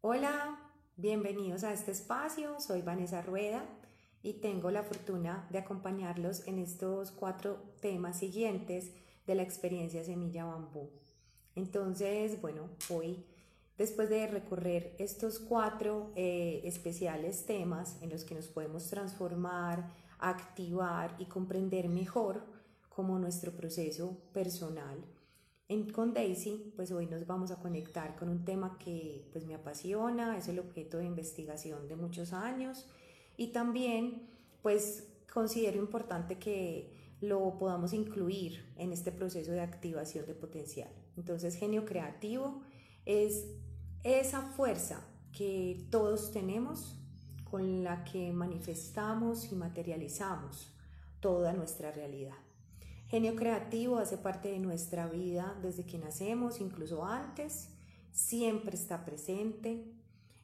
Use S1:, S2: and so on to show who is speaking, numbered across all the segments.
S1: Hola, bienvenidos a este espacio. Soy Vanessa Rueda y tengo la fortuna de acompañarlos en estos cuatro temas siguientes de la experiencia Semilla Bambú. Entonces, bueno, hoy, después de recorrer estos cuatro eh, especiales temas en los que nos podemos transformar, activar y comprender mejor como nuestro proceso personal, en, con Daisy, pues hoy nos vamos a conectar con un tema que pues me apasiona, es el objeto de investigación de muchos años y también pues considero importante que lo podamos incluir en este proceso de activación de potencial. Entonces, genio creativo es esa fuerza que todos tenemos con la que manifestamos y materializamos toda nuestra realidad. Genio creativo hace parte de nuestra vida desde que nacemos, incluso antes, siempre está presente,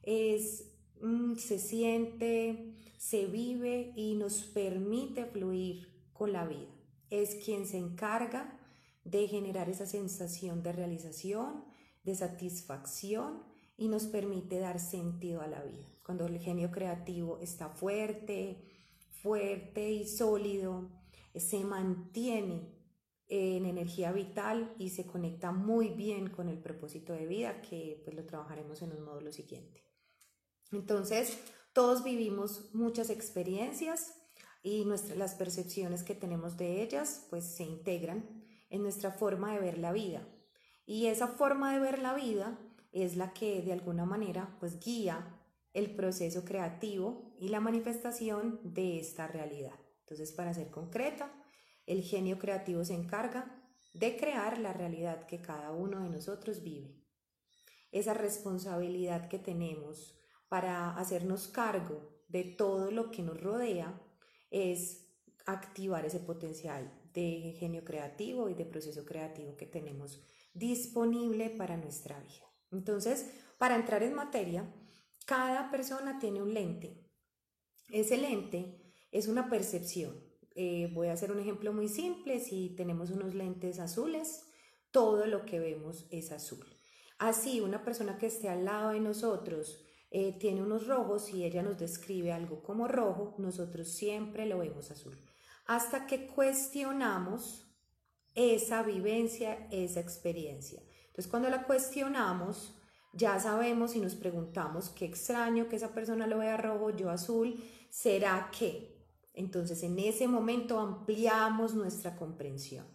S1: es, mm, se siente, se vive y nos permite fluir con la vida. Es quien se encarga de generar esa sensación de realización, de satisfacción y nos permite dar sentido a la vida. Cuando el genio creativo está fuerte, fuerte y sólido, se mantiene en energía vital y se conecta muy bien con el propósito de vida que pues lo trabajaremos en un módulo siguiente. Entonces, todos vivimos muchas experiencias y nuestras, las percepciones que tenemos de ellas pues se integran en nuestra forma de ver la vida. Y esa forma de ver la vida es la que de alguna manera pues guía el proceso creativo y la manifestación de esta realidad. Entonces, para ser concreta, el genio creativo se encarga de crear la realidad que cada uno de nosotros vive. Esa responsabilidad que tenemos para hacernos cargo de todo lo que nos rodea es activar ese potencial de genio creativo y de proceso creativo que tenemos disponible para nuestra vida. Entonces, para entrar en materia, cada persona tiene un lente. Ese lente es una percepción. Eh, voy a hacer un ejemplo muy simple. Si tenemos unos lentes azules, todo lo que vemos es azul. Así, una persona que esté al lado de nosotros eh, tiene unos rojos y ella nos describe algo como rojo, nosotros siempre lo vemos azul. Hasta que cuestionamos esa vivencia, esa experiencia. Entonces, cuando la cuestionamos, ya sabemos y nos preguntamos qué extraño que esa persona lo vea rojo, yo azul, ¿será que? Entonces, en ese momento ampliamos nuestra comprensión.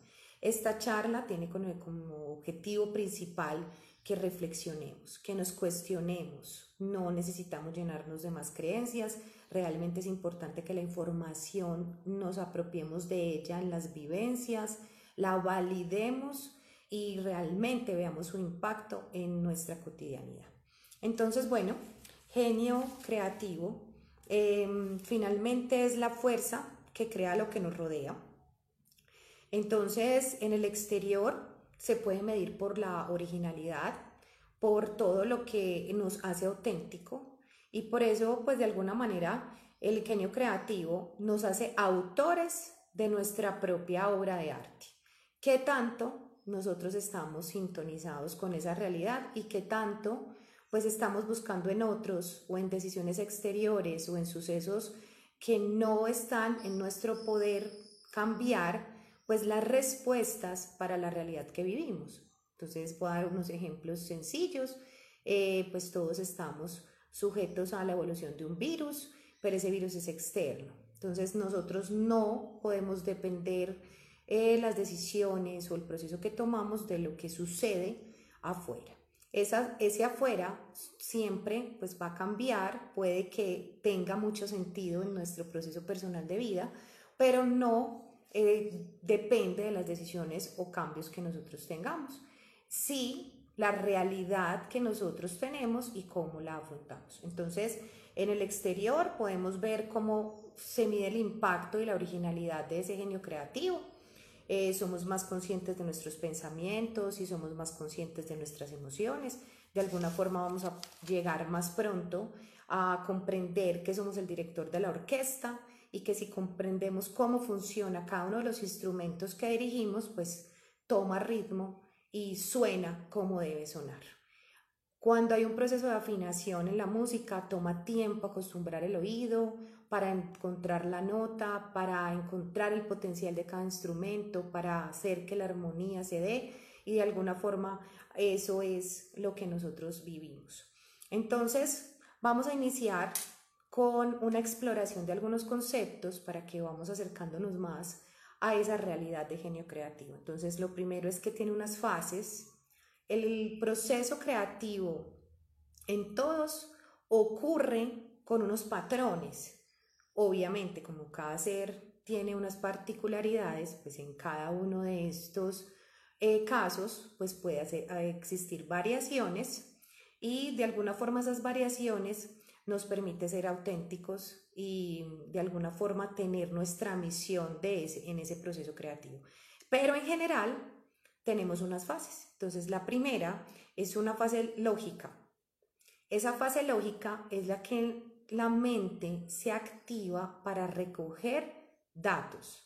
S1: Esta charla tiene como objetivo principal que reflexionemos, que nos cuestionemos. No necesitamos llenarnos de más creencias. Realmente es importante que la información nos apropiemos de ella en las vivencias, la validemos y realmente veamos su impacto en nuestra cotidianidad. Entonces, bueno, genio creativo Em, finalmente es la fuerza que crea lo que nos rodea. Entonces, en el exterior se puede medir por la originalidad, por todo lo que nos hace auténtico y por eso, pues de alguna manera, el genio creativo nos hace autores de nuestra propia obra de arte. ¿Qué tanto nosotros estamos sintonizados con esa realidad y qué tanto pues estamos buscando en otros o en decisiones exteriores o en sucesos que no están en nuestro poder cambiar, pues las respuestas para la realidad que vivimos. Entonces, puedo dar unos ejemplos sencillos, eh, pues todos estamos sujetos a la evolución de un virus, pero ese virus es externo. Entonces, nosotros no podemos depender eh, las decisiones o el proceso que tomamos de lo que sucede afuera ese afuera siempre pues va a cambiar, puede que tenga mucho sentido en nuestro proceso personal de vida, pero no eh, depende de las decisiones o cambios que nosotros tengamos. Sí, la realidad que nosotros tenemos y cómo la afrontamos. Entonces, en el exterior podemos ver cómo se mide el impacto y la originalidad de ese genio creativo eh, somos más conscientes de nuestros pensamientos y somos más conscientes de nuestras emociones. De alguna forma vamos a llegar más pronto a comprender que somos el director de la orquesta y que si comprendemos cómo funciona cada uno de los instrumentos que dirigimos, pues toma ritmo y suena como debe sonar. Cuando hay un proceso de afinación en la música, toma tiempo acostumbrar el oído para encontrar la nota, para encontrar el potencial de cada instrumento, para hacer que la armonía se dé y de alguna forma eso es lo que nosotros vivimos. Entonces, vamos a iniciar con una exploración de algunos conceptos para que vamos acercándonos más a esa realidad de genio creativo. Entonces, lo primero es que tiene unas fases. El proceso creativo en todos ocurre con unos patrones. Obviamente, como cada ser tiene unas particularidades, pues en cada uno de estos eh, casos, pues puede existir variaciones y de alguna forma esas variaciones nos permite ser auténticos y de alguna forma tener nuestra misión de ese, en ese proceso creativo. Pero en general tenemos unas fases. Entonces la primera es una fase lógica. Esa fase lógica es la que la mente se activa para recoger datos.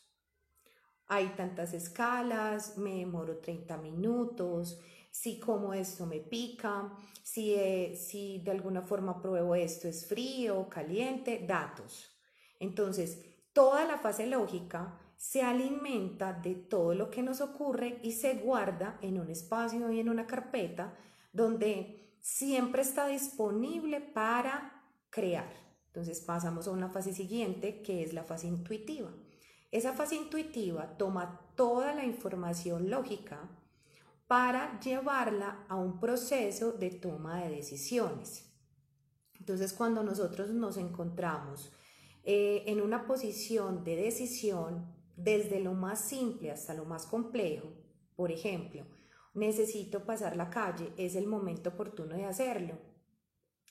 S1: Hay tantas escalas, me demoro 30 minutos, si como esto me pica, si, eh, de alguna forma pruebo esto es frío, caliente, datos. Entonces, toda la fase lógica se alimenta de todo lo que nos ocurre y se guarda en un espacio y en una carpeta donde siempre está disponible para crear. Entonces pasamos a una fase siguiente que es la fase intuitiva. Esa fase intuitiva toma toda la información lógica para llevarla a un proceso de toma de decisiones. Entonces, cuando nosotros nos encontramos eh, en una posición de decisión, desde lo más simple hasta lo más complejo, por ejemplo, necesito pasar la calle, es el momento oportuno de hacerlo.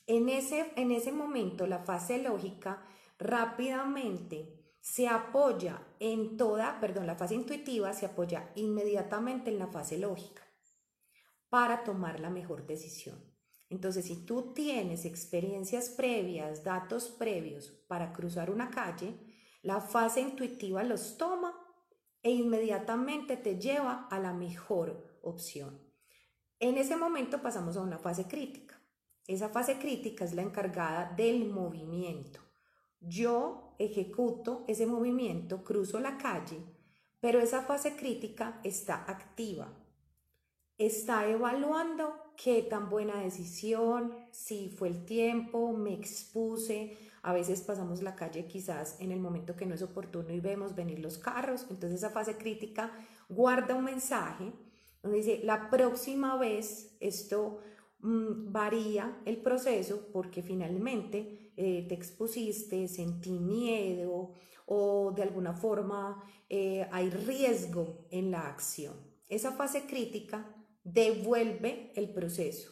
S1: En ese, en ese momento, la fase lógica rápidamente se apoya en toda, perdón, la fase intuitiva se apoya inmediatamente en la fase lógica para tomar la mejor decisión. Entonces, si tú tienes experiencias previas, datos previos para cruzar una calle, la fase intuitiva los toma e inmediatamente te lleva a la mejor opción. En ese momento pasamos a una fase crítica. Esa fase crítica es la encargada del movimiento. Yo ejecuto ese movimiento, cruzo la calle, pero esa fase crítica está activa está evaluando qué tan buena decisión, si fue el tiempo, me expuse. A veces pasamos la calle quizás en el momento que no es oportuno y vemos venir los carros. Entonces esa fase crítica guarda un mensaje donde dice, la próxima vez esto mm, varía el proceso porque finalmente eh, te expusiste, sentí miedo o de alguna forma eh, hay riesgo en la acción. Esa fase crítica devuelve el proceso.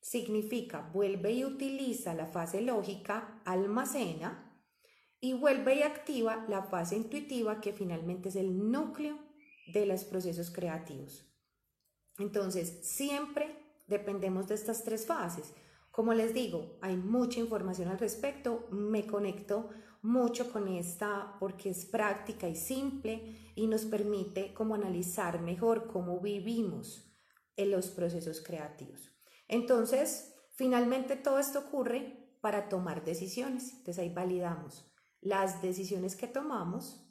S1: Significa, vuelve y utiliza la fase lógica, almacena y vuelve y activa la fase intuitiva que finalmente es el núcleo de los procesos creativos. Entonces, siempre dependemos de estas tres fases. Como les digo, hay mucha información al respecto, me conecto mucho con esta porque es práctica y simple y nos permite como analizar mejor cómo vivimos en los procesos creativos. Entonces, finalmente todo esto ocurre para tomar decisiones. Entonces ahí validamos. Las decisiones que tomamos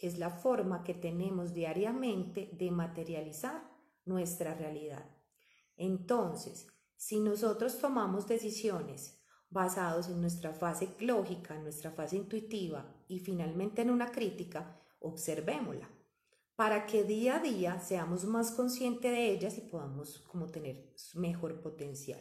S1: es la forma que tenemos diariamente de materializar nuestra realidad. Entonces, si nosotros tomamos decisiones basados en nuestra fase lógica, en nuestra fase intuitiva y finalmente en una crítica, observémosla para que día a día seamos más conscientes de ellas y podamos como tener mejor potencial.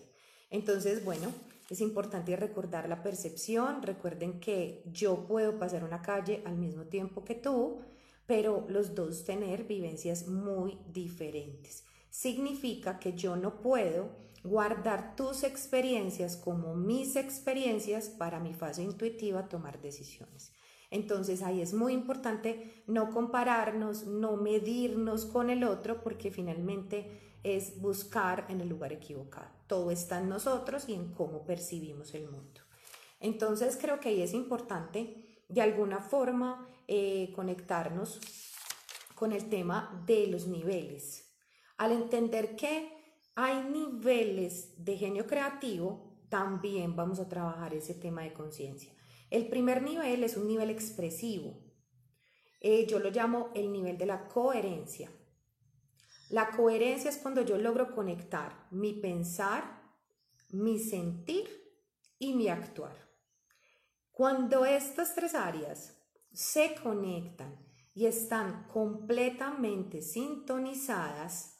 S1: Entonces, bueno, es importante recordar la percepción. Recuerden que yo puedo pasar una calle al mismo tiempo que tú, pero los dos tener vivencias muy diferentes. Significa que yo no puedo guardar tus experiencias como mis experiencias para mi fase intuitiva tomar decisiones. Entonces ahí es muy importante no compararnos, no medirnos con el otro, porque finalmente es buscar en el lugar equivocado. Todo está en nosotros y en cómo percibimos el mundo. Entonces creo que ahí es importante de alguna forma eh, conectarnos con el tema de los niveles. Al entender que hay niveles de genio creativo, también vamos a trabajar ese tema de conciencia. El primer nivel es un nivel expresivo. Eh, yo lo llamo el nivel de la coherencia. La coherencia es cuando yo logro conectar mi pensar, mi sentir y mi actuar. Cuando estas tres áreas se conectan y están completamente sintonizadas,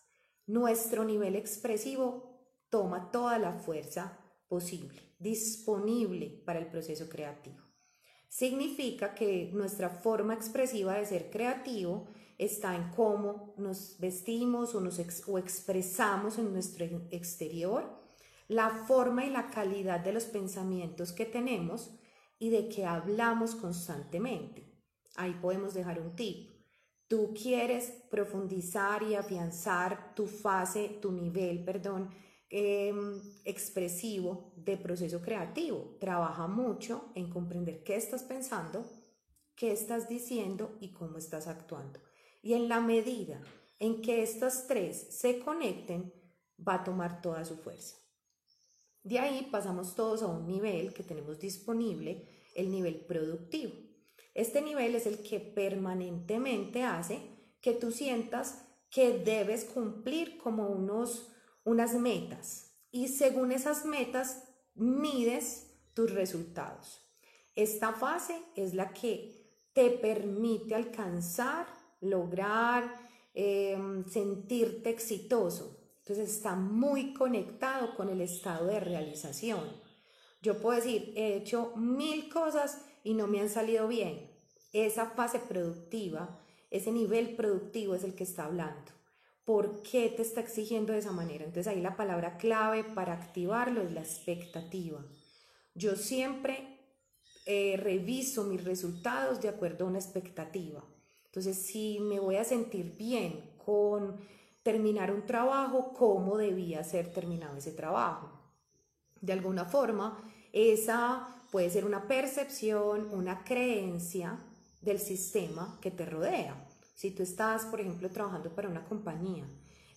S1: nuestro nivel expresivo toma toda la fuerza posible, disponible para el proceso creativo. Significa que nuestra forma expresiva de ser creativo está en cómo nos vestimos o, nos o expresamos en nuestro exterior, la forma y la calidad de los pensamientos que tenemos y de que hablamos constantemente. Ahí podemos dejar un tip. Tú quieres profundizar y afianzar tu fase, tu nivel, perdón, em, expresivo de proceso creativo. Trabaja mucho en comprender qué estás pensando, qué estás diciendo y cómo estás actuando. Y en la medida en que estas tres se conecten, va a tomar toda su fuerza. De ahí pasamos todos a un nivel que tenemos disponible, el nivel productivo. Este nivel es el que permanentemente hace que tú sientas que debes cumplir como unos, unas metas y según esas metas mides tus resultados. Esta fase es la que te permite alcanzar, lograr, em, sentirte exitoso. Entonces está muy conectado con el estado de realización. Yo puedo decir, he hecho mil cosas y no me han salido bien. Esa fase productiva, ese nivel productivo es el que está hablando. ¿Por qué te está exigiendo de esa manera? Entonces ahí la palabra clave para activarlo es la expectativa. Yo siempre eh, reviso mis resultados de acuerdo a una expectativa. Entonces, si me voy a sentir bien con terminar un trabajo, ¿cómo debía ser terminado ese trabajo? De alguna forma, esa puede ser una percepción, una creencia del sistema que te rodea. Si tú estás, por ejemplo, trabajando para una compañía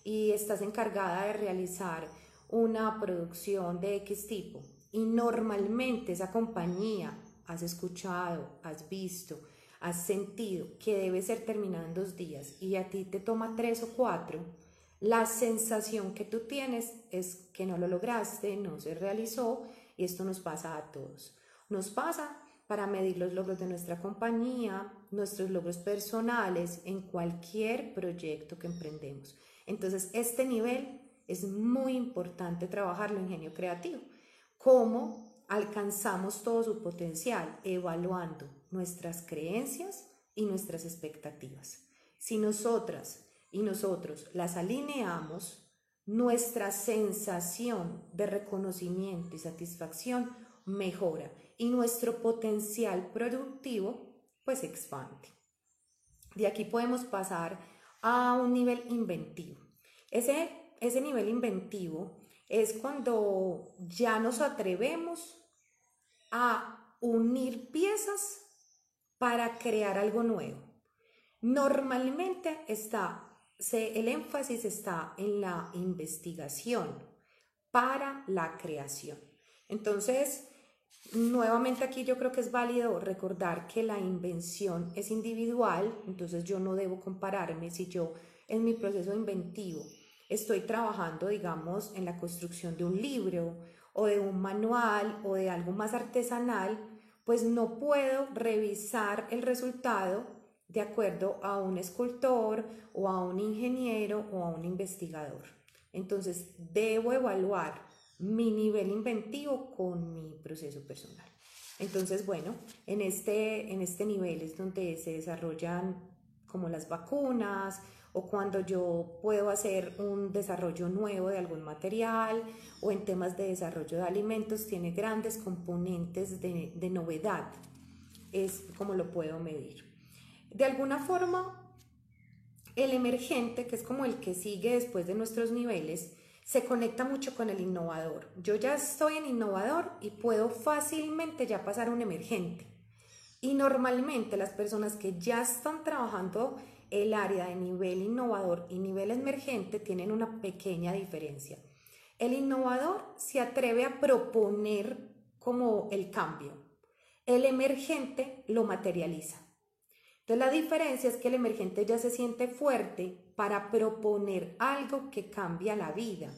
S1: y estás encargada de realizar una producción de X tipo y normalmente esa compañía has escuchado, has visto, has sentido que debe ser terminada en dos días y a ti te toma tres o cuatro, la sensación que tú tienes es que no lo lograste, no se realizó y esto nos pasa a todos. Nos pasa para medir los logros de nuestra compañía, nuestros logros personales en cualquier proyecto que emprendemos. Entonces, este nivel es muy importante trabajarlo en genio creativo. ¿Cómo alcanzamos todo su potencial? Evaluando nuestras creencias y nuestras expectativas. Si nosotras y nosotros las alineamos, nuestra sensación de reconocimiento y satisfacción mejora y nuestro potencial productivo pues expande. De aquí podemos pasar a un nivel inventivo. Ese, ese nivel inventivo es cuando ya nos atrevemos a unir piezas para crear algo nuevo. Normalmente está, el énfasis está en la investigación para la creación. Entonces, Nuevamente aquí yo creo que es válido recordar que la invención es individual, entonces yo no debo compararme si yo en mi proceso inventivo estoy trabajando, digamos, en la construcción de un libro o de un manual o de algo más artesanal, pues no puedo revisar el resultado de acuerdo a un escultor o a un ingeniero o a un investigador. Entonces debo evaluar mi nivel inventivo con mi proceso personal. Entonces, bueno, en este, en este nivel es donde se desarrollan como las vacunas o cuando yo puedo hacer un desarrollo nuevo de algún material o en temas de desarrollo de alimentos, tiene grandes componentes de, de novedad. Es como lo puedo medir. De alguna forma, el emergente, que es como el que sigue después de nuestros niveles, se conecta mucho con el innovador. Yo ya estoy en innovador y puedo fácilmente ya pasar a un emergente. Y normalmente las personas que ya están trabajando el área de nivel innovador y nivel emergente tienen una pequeña diferencia. El innovador se atreve a proponer como el cambio. El emergente lo materializa. Entonces la diferencia es que el emergente ya se siente fuerte para proponer algo que cambia la vida.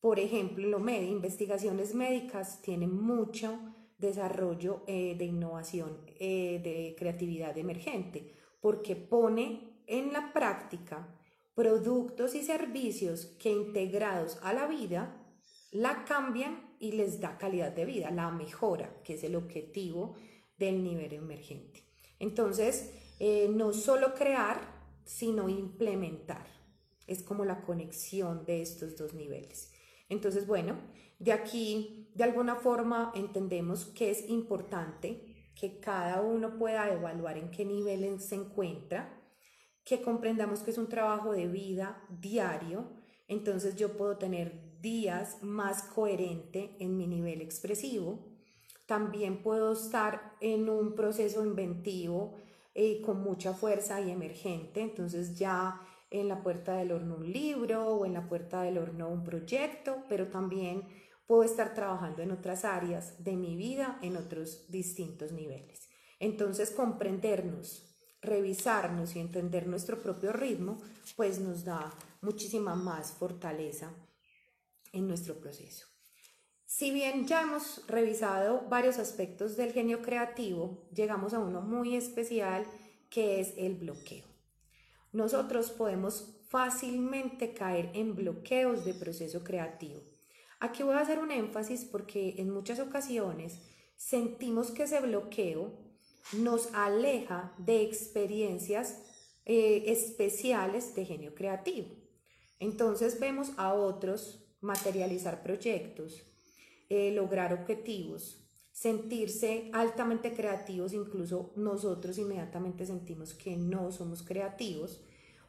S1: Por ejemplo, lo investigaciones médicas tienen mucho desarrollo eh, de innovación, eh, de creatividad emergente, porque pone en la práctica productos y servicios que integrados a la vida la cambian y les da calidad de vida, la mejora, que es el objetivo del nivel emergente. Entonces, eh, no solo crear, sino implementar. Es como la conexión de estos dos niveles. Entonces, bueno, de aquí, de alguna forma, entendemos que es importante que cada uno pueda evaluar en qué nivel se encuentra, que comprendamos que es un trabajo de vida diario, entonces yo puedo tener días más coherente en mi nivel expresivo, también puedo estar en un proceso inventivo eh, con mucha fuerza y emergente, entonces ya en la puerta del horno un libro o en la puerta del horno un proyecto, pero también puedo estar trabajando en otras áreas de mi vida, en otros distintos niveles. Entonces, comprendernos, revisarnos y entender nuestro propio ritmo, pues nos da muchísima más fortaleza en nuestro proceso. Si bien ya hemos revisado varios aspectos del genio creativo, llegamos a uno muy especial que es el bloqueo. Nosotros podemos fácilmente caer en bloqueos de proceso creativo. Aquí voy a hacer un énfasis porque en muchas ocasiones sentimos que ese bloqueo nos aleja de experiencias eh, especiales de genio creativo. Entonces vemos a otros materializar proyectos, eh, lograr objetivos, sentirse altamente creativos, incluso nosotros inmediatamente sentimos que no somos creativos,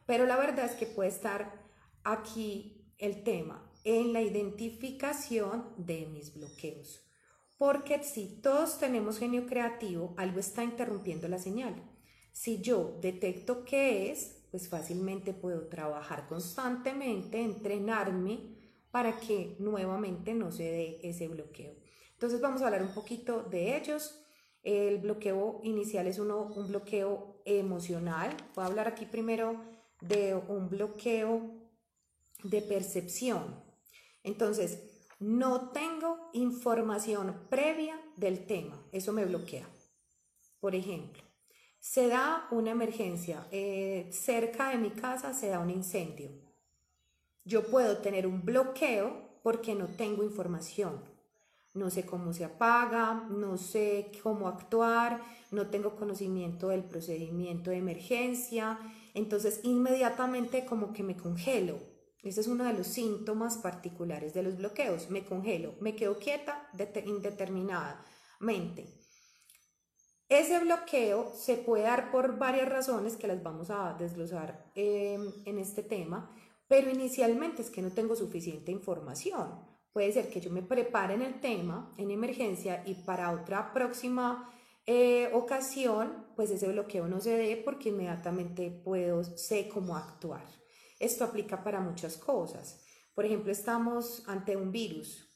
S1: pero la verdad es que puede estar aquí el tema en la identificación de mis bloqueos. Porque si todos tenemos genio creativo, algo está interrumpiendo la señal. Si yo detecto qué es, pues fácilmente puedo trabajar constantemente, entrenarme para que nuevamente no se dé ese bloqueo. Entonces vamos a hablar un poquito de ellos. El bloqueo inicial es uno, un bloqueo emocional. Voy a hablar aquí primero de un bloqueo de percepción. Entonces, no tengo información previa del tema, eso me bloquea. Por ejemplo, se da una emergencia, eh, cerca de mi casa se da un incendio. Yo puedo tener un bloqueo porque no tengo información. No sé cómo se apaga, no sé cómo actuar, no tengo conocimiento del procedimiento de emergencia. Entonces inmediatamente como que me congelo este es uno de los síntomas particulares de los bloqueos. Me congelo, me quedo quieta indeterminadamente. Ese bloqueo se puede dar por varias razones que las vamos a desglosar em, en este tema, pero inicialmente es que no tengo suficiente información. Puede ser que yo me prepare en el tema, en emergencia, y para otra próxima eh, ocasión, pues ese bloqueo no se dé porque inmediatamente puedo, sé cómo actuar. Esto aplica para muchas cosas. Por ejemplo, estamos ante un virus.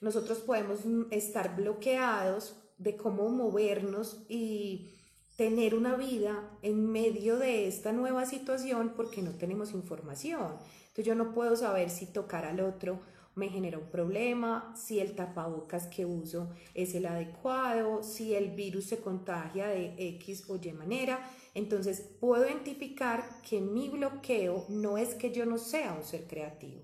S1: Nosotros podemos estar bloqueados de cómo movernos y tener una vida en medio de esta nueva situación porque no tenemos información. Entonces yo no puedo saber si tocar al otro me genera un problema, si el tapabocas que uso es el adecuado, si el virus se contagia de X o Y manera. Entonces puedo identificar que mi bloqueo no es que yo no sea un ser creativo,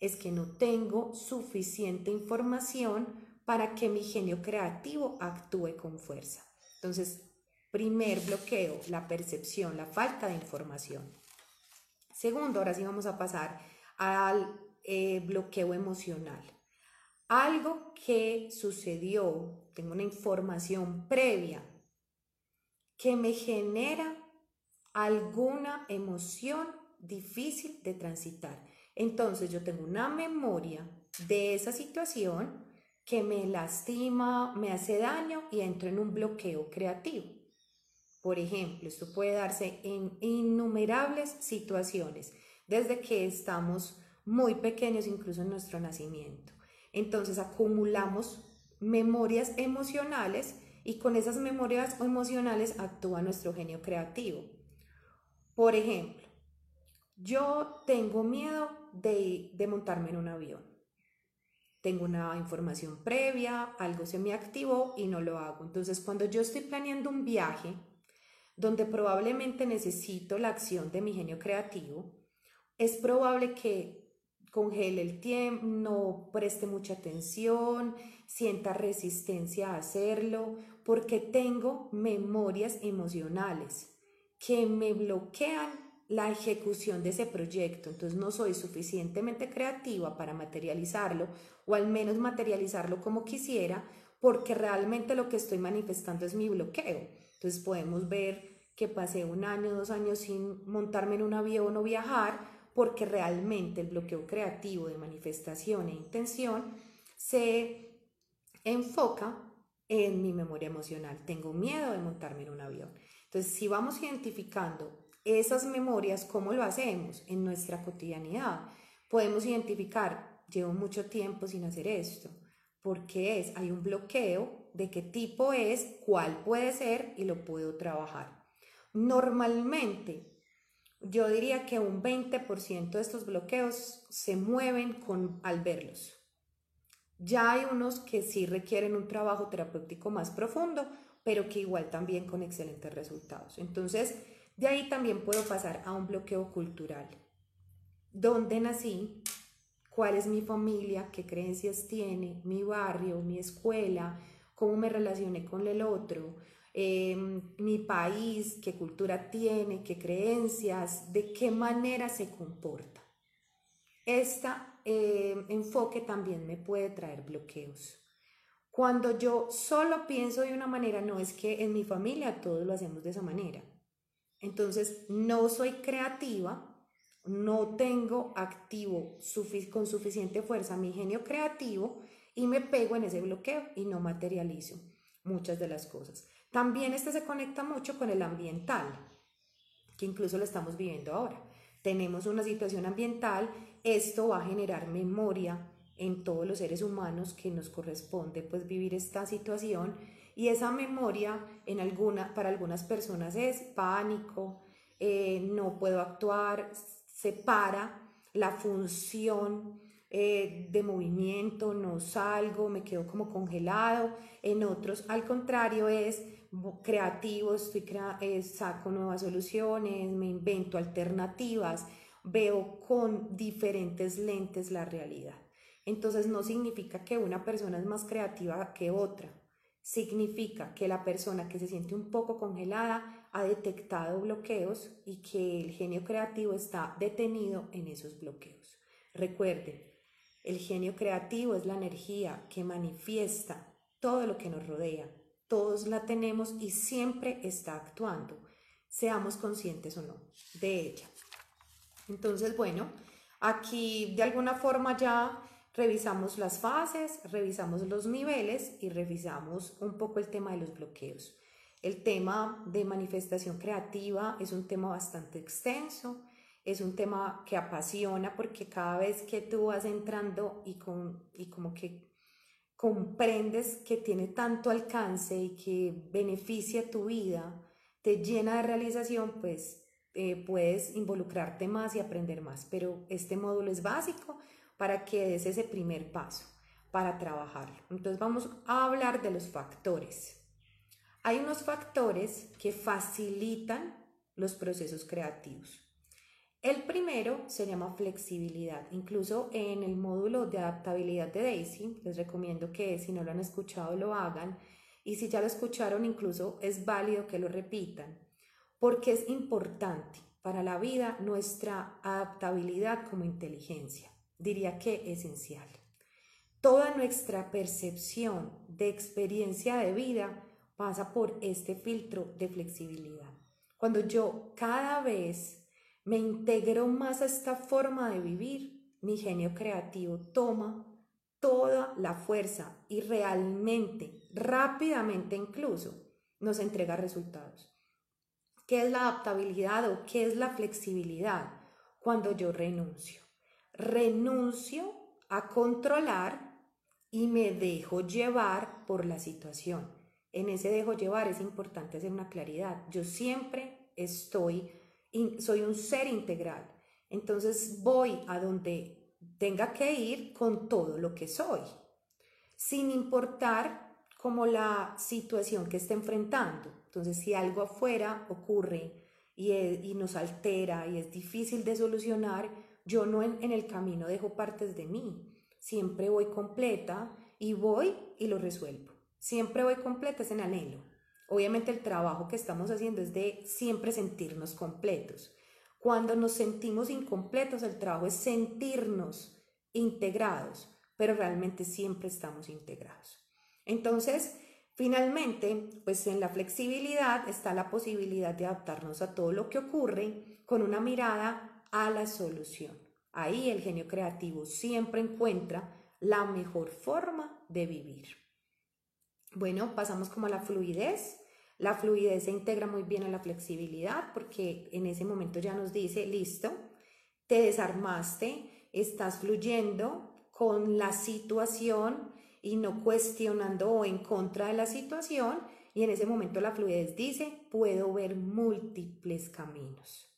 S1: es que no tengo suficiente información para que mi genio creativo actúe con fuerza. Entonces, primer bloqueo, la percepción, la falta de información. Segundo, ahora sí vamos a pasar al eh, bloqueo emocional. Algo que sucedió, tengo una información previa que me genera alguna emoción difícil de transitar. Entonces yo tengo una memoria de esa situación que me lastima, me hace daño y entro en un bloqueo creativo. Por ejemplo, esto puede darse en innumerables situaciones, desde que estamos muy pequeños, incluso en nuestro nacimiento. Entonces acumulamos memorias emocionales y con esas memorias emocionales actúa nuestro genio creativo. Por ejemplo, yo tengo miedo de, montarme en un avión. Tengo una información previa, algo se me activó y no lo hago. Entonces, cuando yo estoy planeando un viaje donde probablemente necesito la acción de mi genio creativo, es probable que congele el tiempo, no preste mucha atención, sienta resistencia a hacerlo, porque tengo memorias emocionales que me bloquean la ejecución de ese proyecto. Entonces no soy suficientemente creativa para materializarlo o al menos materializarlo como quisiera porque realmente lo que estoy manifestando es mi bloqueo. Entonces podemos ver que pasé un año, dos años sin montarme en un avión o viajar porque realmente el bloqueo creativo de manifestación e intención se enfoca en mi memoria emocional. Tengo miedo de montarme en un avión. Entonces, si vamos identificando esas memorias, ¿cómo lo hacemos en nuestra cotidianidad? Podemos identificar, llevo mucho tiempo sin hacer esto. porque es? Hay un bloqueo de qué tipo es, cuál puede ser y lo puedo trabajar. Normalmente, yo diría que un 20% de estos bloqueos se mueven con, al verlos. Ya hay unos que sí requieren un trabajo terapéutico más profundo, pero que igual también con excelentes resultados. Entonces, de ahí también puedo pasar a un bloqueo cultural. ¿Dónde nací? ¿Cuál es mi familia? ¿Qué creencias tiene? ¿Mi barrio? ¿Mi escuela? ¿Cómo me relacioné con el otro? Em, mi país, qué cultura tiene, qué creencias, de qué manera se comporta. Este enfoque también me puede traer bloqueos. Cuando yo solo pienso de una manera, no es que en mi familia todos lo hacemos de esa manera. Entonces, no soy creativa, no tengo activo con suficiente fuerza mi genio creativo y me pego en ese bloqueo y no materializo muchas de las cosas. También este se conecta mucho con el ambiental, que incluso lo estamos viviendo ahora. Tenemos una situación ambiental, esto va a generar memoria en todos los seres humanos que nos corresponde pues vivir esta situación y esa memoria en alguna, para algunas personas es pánico, eh, no puedo actuar, separa la función eh, de movimiento, no salgo, me quedo como congelado. En otros, al contrario, es creativo, estoy saco nuevas soluciones, me invento alternativas, veo con diferentes lentes la realidad. Entonces no significa que una persona es más creativa que otra significa que la persona que se siente un poco congelada ha detectado bloqueos y que el genio creativo está detenido en esos bloqueos. Recuerden, el genio creativo es la energía que manifiesta todo lo que nos rodea. Todos la tenemos y siempre está actuando, seamos conscientes o no de ella. Entonces, bueno, aquí de alguna forma ya Revisamos las fases, revisamos los niveles y revisamos un poco el tema de los bloqueos. El tema de manifestación creativa es un tema bastante extenso, es un tema que apasiona porque cada vez que tú vas entrando y, con, y como que comprendes que tiene tanto alcance y que beneficia tu vida, te llena de realización, pues eh, puedes involucrarte más y aprender más. Pero este módulo es básico para que des ese primer paso para trabajarlo. Entonces vamos a hablar de los factores. Hay unos factores que facilitan los procesos creativos. El primero se llama flexibilidad. Incluso en el módulo de adaptabilidad de Daisy, les recomiendo que si no lo han escuchado lo hagan y si ya lo escucharon incluso es válido que lo repitan, porque es importante para la vida nuestra adaptabilidad como inteligencia diría que esencial. Toda nuestra percepción de experiencia de vida pasa por este filtro de flexibilidad. Cuando yo cada vez me integro más a esta forma de vivir, mi genio creativo toma toda la fuerza y realmente, rápidamente incluso, nos entrega resultados. ¿Qué es la adaptabilidad o qué es la flexibilidad? Cuando yo renuncio. Renuncio a controlar y me dejo llevar por la situación. En ese dejo llevar es importante hacer una claridad. Yo siempre estoy, soy un ser integral. Entonces voy a donde tenga que ir con todo lo que soy, sin importar como la situación que esté enfrentando. Entonces, si algo afuera ocurre y, nos altera y es difícil de solucionar, yo no en, en el camino dejo partes de mí. Siempre voy completa y voy y lo resuelvo. Siempre voy completa, es en anhelo. Obviamente el trabajo que estamos haciendo es de siempre sentirnos completos. Cuando nos sentimos incompletos, el trabajo es sentirnos integrados, pero realmente siempre estamos integrados. Entonces, finalmente, pues en la flexibilidad está la posibilidad de adaptarnos a todo lo que ocurre con una mirada a la solución. Ahí el genio creativo siempre encuentra la mejor forma de vivir. Bueno, pasamos como a la fluidez. La fluidez se integra muy bien a la flexibilidad porque en ese momento ya nos dice, listo, te desarmaste, estás fluyendo con la situación y no cuestionando o en contra de la situación y en ese momento la fluidez dice, puedo ver múltiples caminos.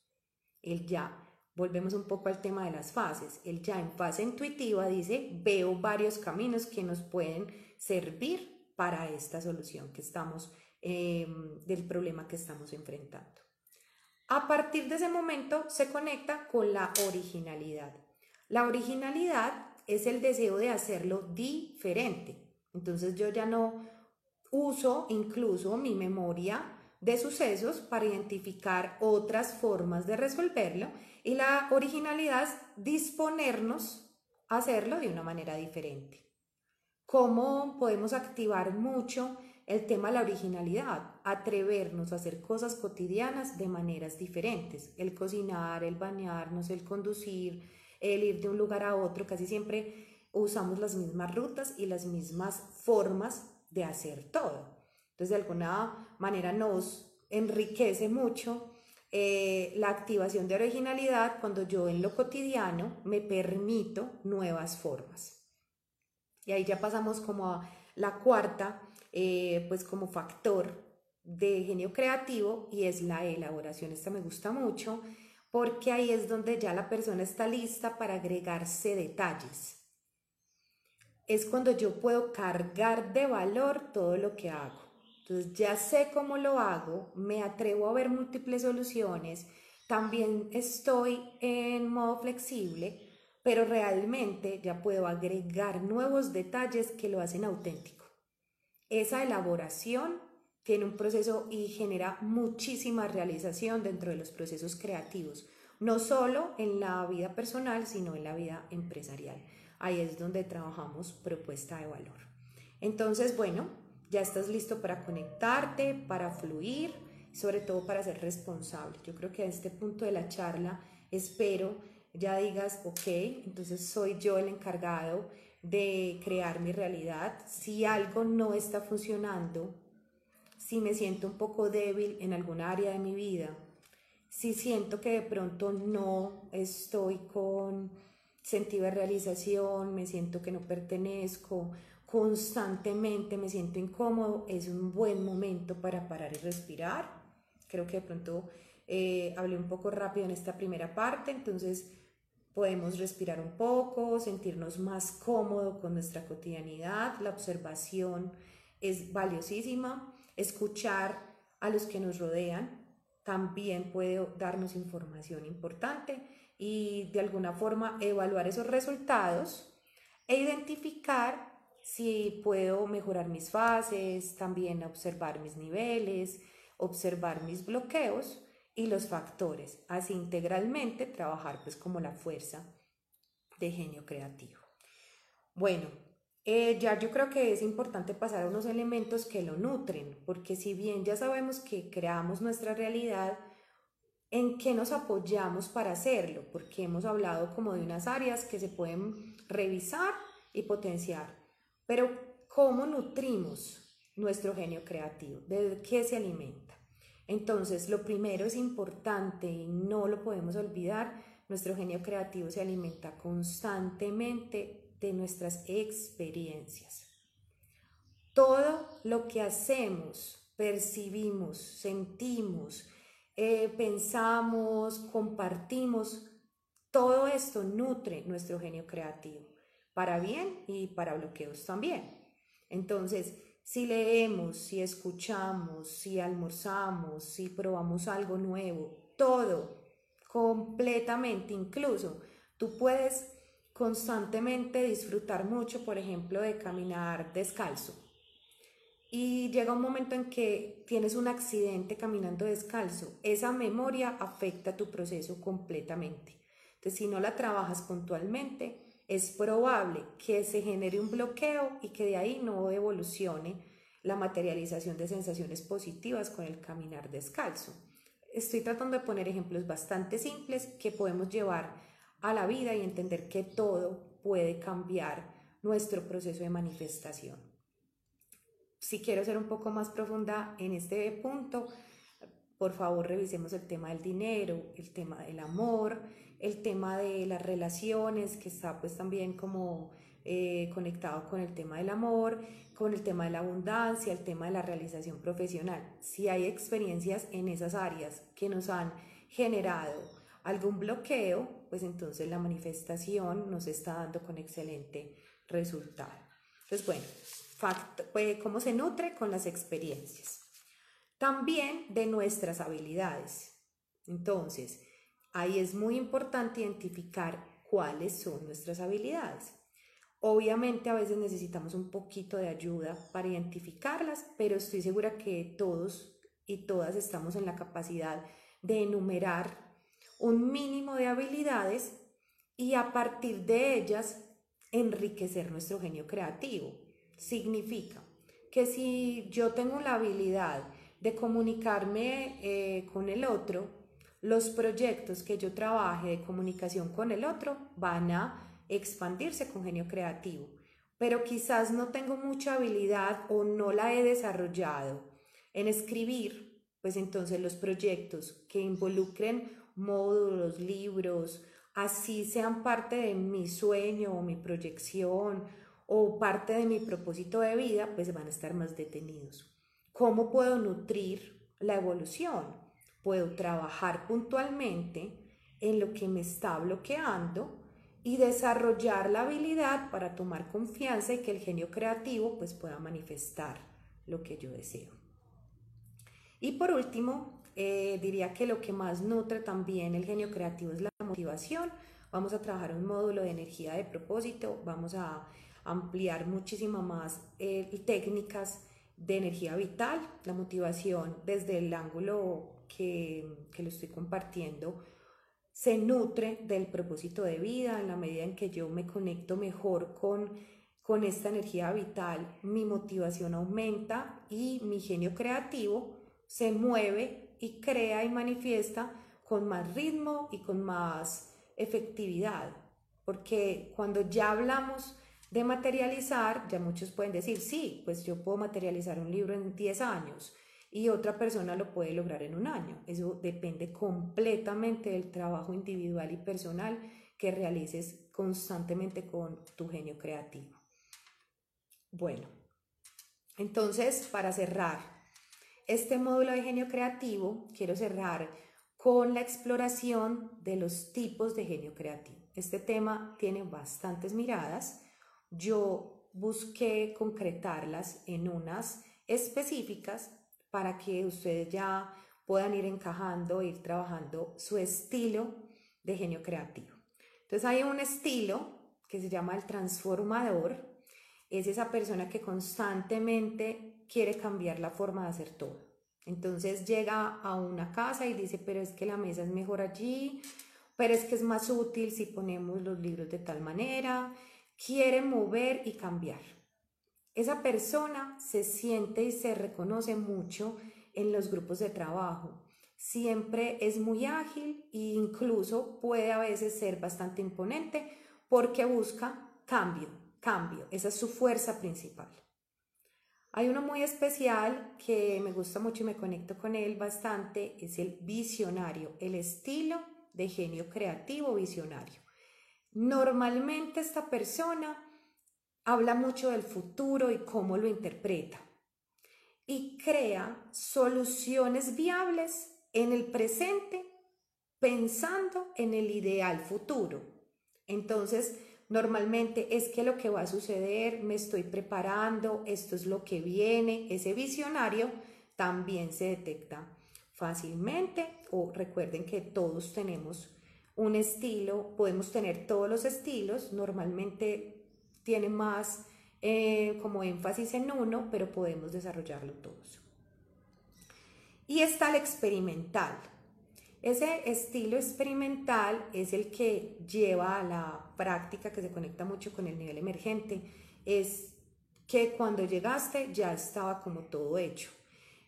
S1: El ya, volvemos un poco al tema de las fases, el ya en fase intuitiva dice, veo varios caminos que nos pueden servir para esta solución que estamos, em, del problema que estamos enfrentando. A partir de ese momento se conecta con la originalidad. La originalidad es el deseo de hacerlo diferente. Entonces yo ya no uso incluso mi memoria de sucesos para identificar otras formas de resolverlo y la originalidad es disponernos a hacerlo de una manera diferente. ¿Cómo podemos activar mucho el tema de la originalidad? Atrevernos a hacer cosas cotidianas de maneras diferentes. El cocinar, el bañarnos, el conducir, el ir de un lugar a otro, casi siempre usamos las mismas rutas y las mismas formas de hacer todo. Entonces, de alguna manera nos enriquece mucho eh, la activación de originalidad cuando yo en lo cotidiano me permito nuevas formas. Y ahí ya pasamos como a la cuarta, eh, pues como factor de genio creativo y es la elaboración. Esta me gusta mucho porque ahí es donde ya la persona está lista para agregarse detalles. Es cuando yo puedo cargar de valor todo lo que hago. Entonces ya sé cómo lo hago, me atrevo a ver múltiples soluciones, también estoy en modo flexible, pero realmente ya puedo agregar nuevos detalles que lo hacen auténtico. Esa elaboración tiene un proceso y genera muchísima realización dentro de los procesos creativos, no solo en la vida personal, sino en la vida empresarial. Ahí es donde trabajamos propuesta de valor. Entonces, bueno, ya estás listo para conectarte, para fluir, sobre todo para ser responsable. Yo creo que a este punto de la charla espero ya digas, ok, entonces soy yo el encargado de crear mi realidad. Si algo no está funcionando, si me siento un poco débil en algún área de mi vida, si siento que de pronto no estoy con sentido de realización, me siento que no pertenezco, constantemente me siento incómodo, es un buen momento para parar y respirar. Creo que de pronto eh, hablé un poco rápido en esta primera parte, entonces podemos respirar un poco, sentirnos más cómodo con nuestra cotidianidad, la observación es valiosísima. Escuchar a los que nos rodean también puede darnos información importante y de alguna forma evaluar esos resultados e identificar si puedo mejorar mis fases, también observar mis niveles, observar mis bloqueos y los factores, así integralmente trabajar pues como la fuerza de genio creativo. Bueno, eh, ya yo creo que es importante pasar a unos elementos que lo nutren, porque si bien ya sabemos que creamos nuestra realidad, ¿en qué nos apoyamos para hacerlo? Porque hemos hablado como de unas áreas que se pueden revisar y potenciar, pero ¿cómo nutrimos nuestro genio creativo? ¿De qué se alimenta? Entonces, lo primero es importante y no lo podemos olvidar, nuestro genio creativo se alimenta constantemente de nuestras experiencias. Todo lo que hacemos, percibimos, sentimos, eh, pensamos, compartimos, todo esto nutre nuestro genio creativo, para bien y para bloqueos también. Entonces, si leemos, si escuchamos, si almorzamos, si probamos algo nuevo, todo, completamente, incluso tú puedes constantemente disfrutar mucho, por ejemplo, de caminar descalzo. Y llega un momento en que tienes un accidente caminando descalzo. Esa memoria afecta tu proceso completamente. Entonces, si no la trabajas puntualmente, es probable que se genere un bloqueo y que de ahí no evolucione la materialización de sensaciones positivas con el caminar descalzo. Estoy tratando de poner ejemplos bastante simples que podemos llevar a la vida y entender que todo puede cambiar nuestro proceso de manifestación. Si quiero ser un poco más profunda en este punto, por favor revisemos el tema del dinero, el tema del amor, el tema de las relaciones, que está pues también como eh, conectado con el tema del amor, con el tema de la abundancia, el tema de la realización profesional. Si hay experiencias en esas áreas que nos han generado algún bloqueo, pues entonces la manifestación nos está dando con excelente resultado. Entonces, bueno, pues, ¿cómo se nutre? Con las experiencias. También de nuestras habilidades. Entonces, Ahí es muy importante identificar cuáles son nuestras habilidades. Obviamente a veces necesitamos un poquito de ayuda para identificarlas, pero estoy segura que todos y todas estamos en la capacidad de enumerar un mínimo de habilidades y a partir de ellas enriquecer nuestro genio creativo. Significa que si yo tengo la habilidad de comunicarme eh, con el otro, los proyectos que yo trabaje de comunicación con el otro van a expandirse con genio creativo, pero quizás no tengo mucha habilidad o no la he desarrollado en escribir, pues entonces los proyectos que involucren módulos, libros, así sean parte de mi sueño o mi proyección o parte de mi propósito de vida, pues van a estar más detenidos. ¿Cómo puedo nutrir la evolución? Puedo trabajar puntualmente en lo que me está bloqueando y desarrollar la habilidad para tomar confianza y que el genio creativo pues pueda manifestar lo que yo deseo. Y por último, eh, diría que lo que más nutre también el genio creativo es la motivación. Vamos a trabajar un módulo de energía de propósito, vamos a ampliar muchísimo más eh, técnicas de energía vital, la motivación desde el ángulo que, lo estoy compartiendo se nutre del propósito de vida, en la medida en que yo me conecto mejor con, con esta energía vital, mi motivación aumenta y mi genio creativo se mueve y crea y manifiesta con más ritmo y con más efectividad. Porque cuando ya hablamos de materializar, ya muchos pueden decir, sí, pues yo puedo materializar un libro en 10 años, y otra persona lo puede lograr en un año. Eso depende completamente del trabajo individual y personal que realices constantemente con tu genio creativo. Bueno, entonces para cerrar este módulo de genio creativo, quiero cerrar con la exploración de los tipos de genio creativo. Este tema tiene bastantes miradas. Yo busqué concretarlas en unas específicas para que ustedes ya puedan ir encajando, ir trabajando su estilo de genio creativo. Entonces hay un estilo que se llama el transformador, es esa persona que constantemente quiere cambiar la forma de hacer todo. Entonces llega a una casa y dice, pero es que la mesa es mejor allí, pero es que es más útil si ponemos los libros de tal manera, quiere mover y cambiar. Esa persona se siente y se reconoce mucho en los grupos de trabajo. Siempre es muy ágil e incluso puede a veces ser bastante imponente porque busca cambio, cambio. Esa es su fuerza principal. Hay uno muy especial que me gusta mucho y me conecto con él bastante, es el visionario, el estilo de genio creativo visionario. Normalmente esta persona habla mucho del futuro y cómo lo interpreta y crea soluciones viables en el presente pensando en el ideal futuro. Entonces, normalmente es que lo que va a suceder, me estoy preparando, esto es lo que viene, ese visionario también se detecta fácilmente o recuerden que todos tenemos un estilo, podemos tener todos los estilos, normalmente tiene más eh, como énfasis en uno, pero podemos desarrollarlo todos. Y está el experimental. Ese estilo experimental es el que lleva a la práctica que se conecta mucho con el nivel emergente. Es que cuando llegaste ya estaba como todo hecho.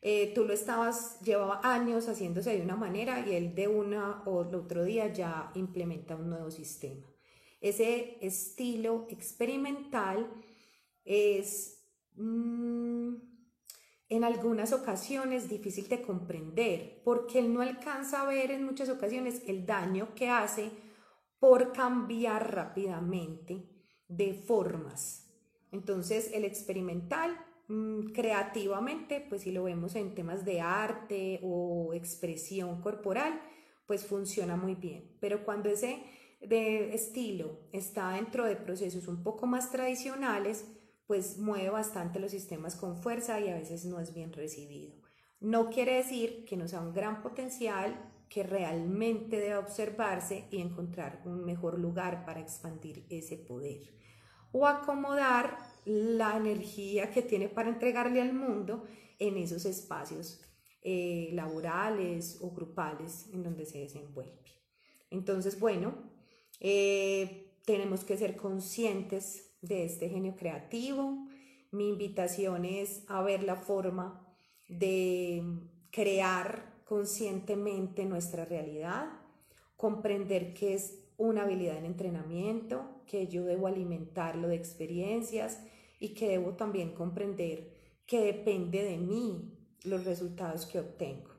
S1: Eh, tú lo estabas, llevaba años haciéndose de una manera y él de una o el otro día ya implementa un nuevo sistema. Ese estilo experimental es mm, en algunas ocasiones difícil de comprender porque él no alcanza a ver en muchas ocasiones el daño que hace por cambiar rápidamente de formas. Entonces el experimental mm, creativamente, pues si lo vemos en temas de arte o expresión corporal, pues funciona muy bien. Pero cuando ese de estilo está dentro de procesos un poco más tradicionales, pues mueve bastante los sistemas con fuerza y a veces no es bien recibido. No quiere decir que no sea un gran potencial que realmente deba observarse y encontrar un mejor lugar para expandir ese poder o acomodar la energía que tiene para entregarle al mundo en esos espacios eh, laborales o grupales en donde se desenvuelve. Entonces, bueno, eh, tenemos que ser conscientes de este genio creativo. Mi invitación es a ver la forma de crear conscientemente nuestra realidad, comprender que es una habilidad en entrenamiento, que yo debo alimentarlo de experiencias y que debo también comprender que depende de mí los resultados que obtengo.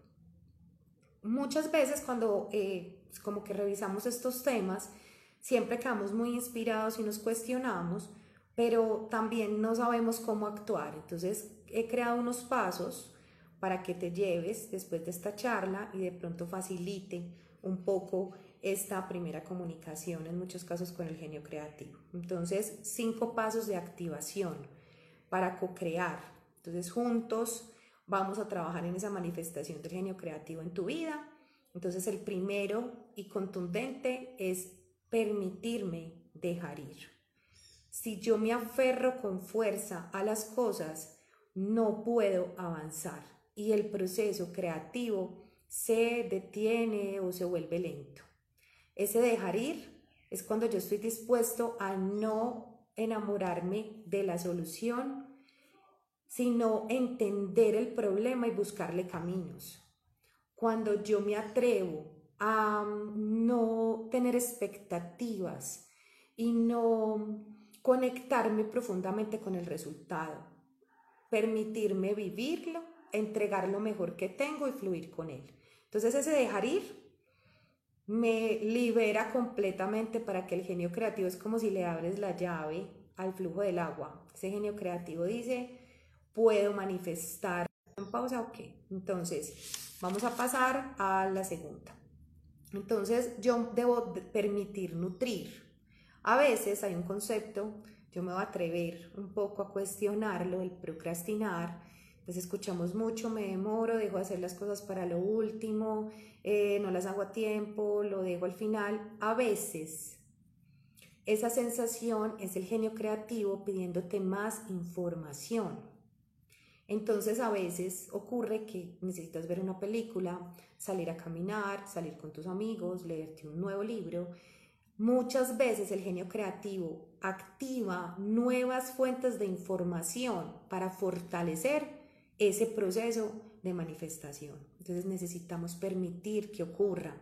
S1: Muchas veces cuando eh, como que revisamos estos temas, siempre quedamos muy inspirados y nos cuestionamos, pero también no sabemos cómo actuar. Entonces he creado unos pasos para que te lleves después de esta charla y de pronto facilite un poco esta primera comunicación, en muchos casos con el genio creativo. Entonces, cinco pasos de activación para co-crear. Entonces, juntos vamos a trabajar en esa manifestación del genio creativo en tu vida. Entonces, el primero y contundente es permitirme dejar ir. Si yo me aferro con fuerza a las cosas, no puedo avanzar y el proceso creativo se detiene o se vuelve lento. Ese dejar ir es cuando yo estoy dispuesto a no enamorarme de la solución, sino entender el problema y buscarle caminos. Cuando yo me atrevo a no tener expectativas y no conectarme profundamente con el resultado, permitirme vivirlo, entregar lo mejor que tengo y fluir con él. Entonces ese dejar ir me libera completamente para que el genio creativo es como si le abres la llave al flujo del agua. Ese genio creativo dice, puedo manifestar en pausa, ok. Entonces, vamos a pasar a la segunda. Entonces yo debo permitir nutrir. A veces hay un concepto, yo me voy a atrever un poco a cuestionarlo, el procrastinar. Pues escuchamos mucho, me demoro, dejo de hacer las cosas para lo último, eh, no las hago a tiempo, lo dejo al final. A veces esa sensación es el genio creativo pidiéndote más información. Entonces a veces ocurre que necesitas ver una película, salir a caminar, salir con tus amigos, leerte un nuevo libro. Muchas veces el genio creativo activa nuevas fuentes de información para fortalecer ese proceso de manifestación. Entonces necesitamos permitir que ocurra,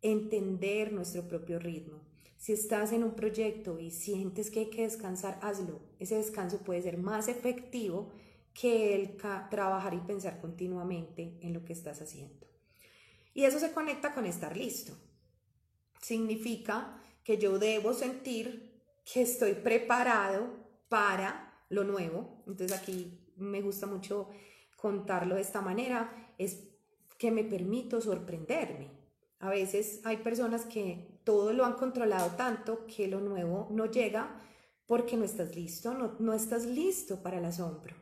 S1: entender nuestro propio ritmo. Si estás en un proyecto y sientes que hay que descansar, hazlo. Ese descanso puede ser más efectivo que el trabajar y pensar continuamente en lo que estás haciendo. Y eso se conecta con estar listo. Significa que yo debo sentir que estoy preparado para lo nuevo. Entonces aquí me gusta mucho contarlo de esta manera, es que me permito sorprenderme. A veces hay personas que todo lo han controlado tanto que lo nuevo no llega porque no estás listo, no, no estás listo para el asombro,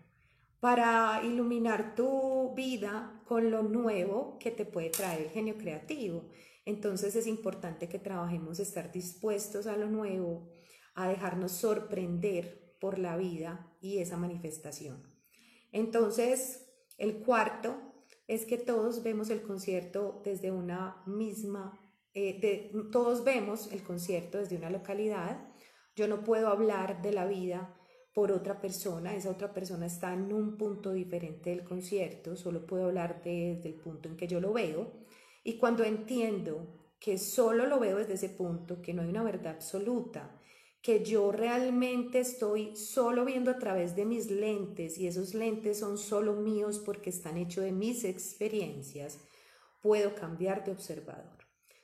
S1: para iluminar tu vida con lo nuevo que te puede traer el genio creativo. Entonces es importante que trabajemos estar dispuestos a lo nuevo, a dejarnos sorprender por la vida y esa manifestación. Entonces, el cuarto es que todos vemos el concierto desde una misma, eh, todos vemos el concierto desde una localidad. Yo no puedo hablar de la vida por otra persona, esa otra persona está en un punto diferente del concierto, solo puedo hablar desde el punto en que yo lo veo. Y cuando entiendo que solo lo veo desde ese punto, que no hay una verdad absoluta, que yo realmente estoy solo viendo a través de mis lentes y esos lentes son solo míos porque están hechos de mis experiencias, puedo cambiar de observador.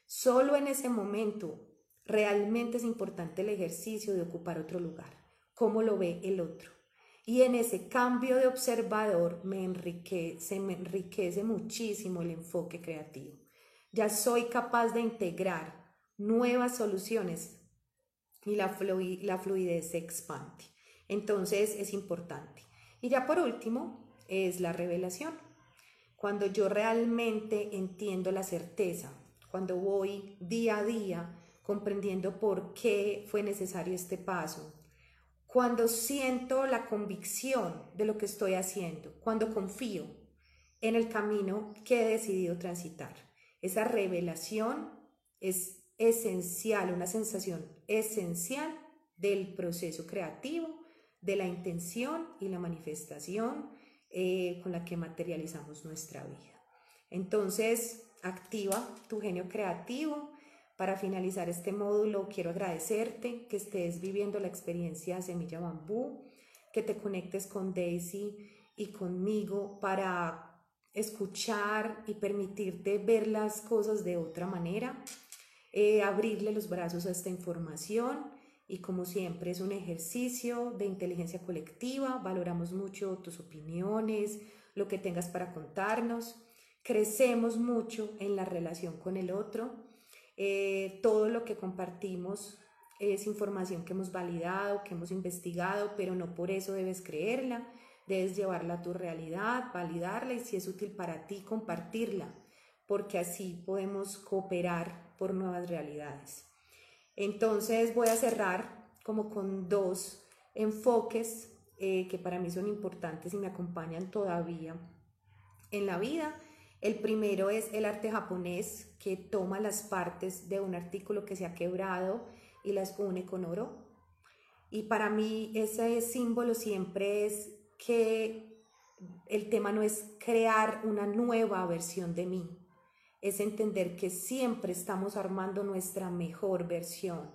S1: Solo en ese momento realmente es importante el ejercicio de ocupar otro lugar, cómo lo ve el otro. Y en ese cambio de observador me enriquece, me enriquece muchísimo el enfoque creativo. Ya soy capaz de integrar nuevas soluciones y la, la fluidez se expande. Entonces es importante. Y ya por último es la revelación. Cuando yo realmente entiendo la certeza, cuando voy día a día comprendiendo por qué fue necesario este paso, cuando siento la convicción de lo que estoy haciendo, cuando confío en el camino que he decidido transitar. Esa revelación es esencial, una sensación esencial del proceso creativo, de la intención y la manifestación eh, con la que materializamos nuestra vida. Entonces, activa tu genio creativo. Para finalizar este módulo, quiero agradecerte que estés viviendo la experiencia Semilla Bambú, que te conectes con Daisy y conmigo para escuchar y permitirte ver las cosas de otra manera, eh, abrirle los brazos a esta información. Y como siempre es un ejercicio de inteligencia colectiva, valoramos mucho tus opiniones, lo que tengas para contarnos, crecemos mucho en la relación con el otro, eh, todo lo que compartimos es información que hemos validado, que hemos investigado, pero no por eso debes creerla Debes llevarla a tu realidad, validarla y si es útil para ti, compartirla, porque así podemos cooperar por nuevas realidades. Entonces voy a cerrar como con dos enfoques eh, que para mí son importantes y me acompañan todavía en la vida. El primero es el arte japonés que toma las partes de un artículo que se ha quebrado y las une con oro. Y para mí ese símbolo siempre es que el tema no es crear una nueva versión de mí, es entender que siempre estamos armando nuestra mejor versión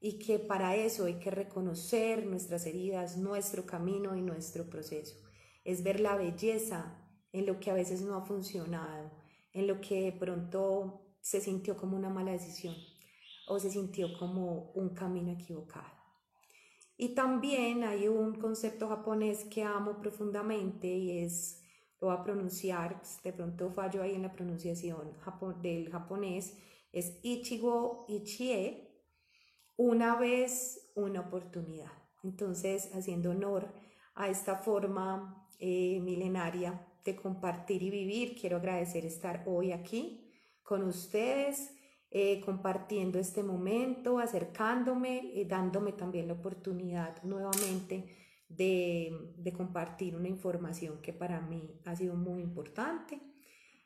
S1: y que para eso hay que reconocer nuestras heridas, nuestro camino y nuestro proceso. Es ver la belleza en lo que a veces no ha funcionado, en lo que de pronto se sintió como una mala decisión o se sintió como un camino equivocado. Y también hay un concepto japonés que amo profundamente y es, lo voy a pronunciar, pues, de pronto fallo ahí en la pronunciación del japonés, es Ichigo Ichie, una vez una oportunidad. Entonces, haciendo honor a esta forma eh, milenaria de compartir y vivir, quiero agradecer estar hoy aquí con ustedes eh, compartiendo este momento, acercándome, eh, dándome también la oportunidad nuevamente de, de compartir una información que para mí ha sido muy importante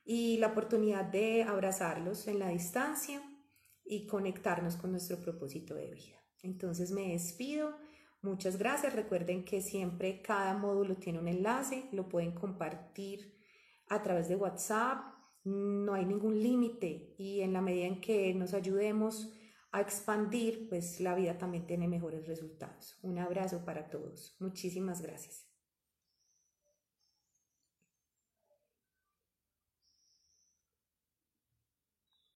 S1: y la oportunidad de abrazarlos en la distancia y conectarnos con nuestro propósito de vida. Entonces me despido. Muchas gracias. Recuerden que siempre cada módulo tiene un enlace. Lo pueden compartir a través de WhatsApp, no hay ningún límite y en la medida en que nos ayudemos a expandir, pues la vida también tiene mejores resultados. Un abrazo para todos. Muchísimas gracias.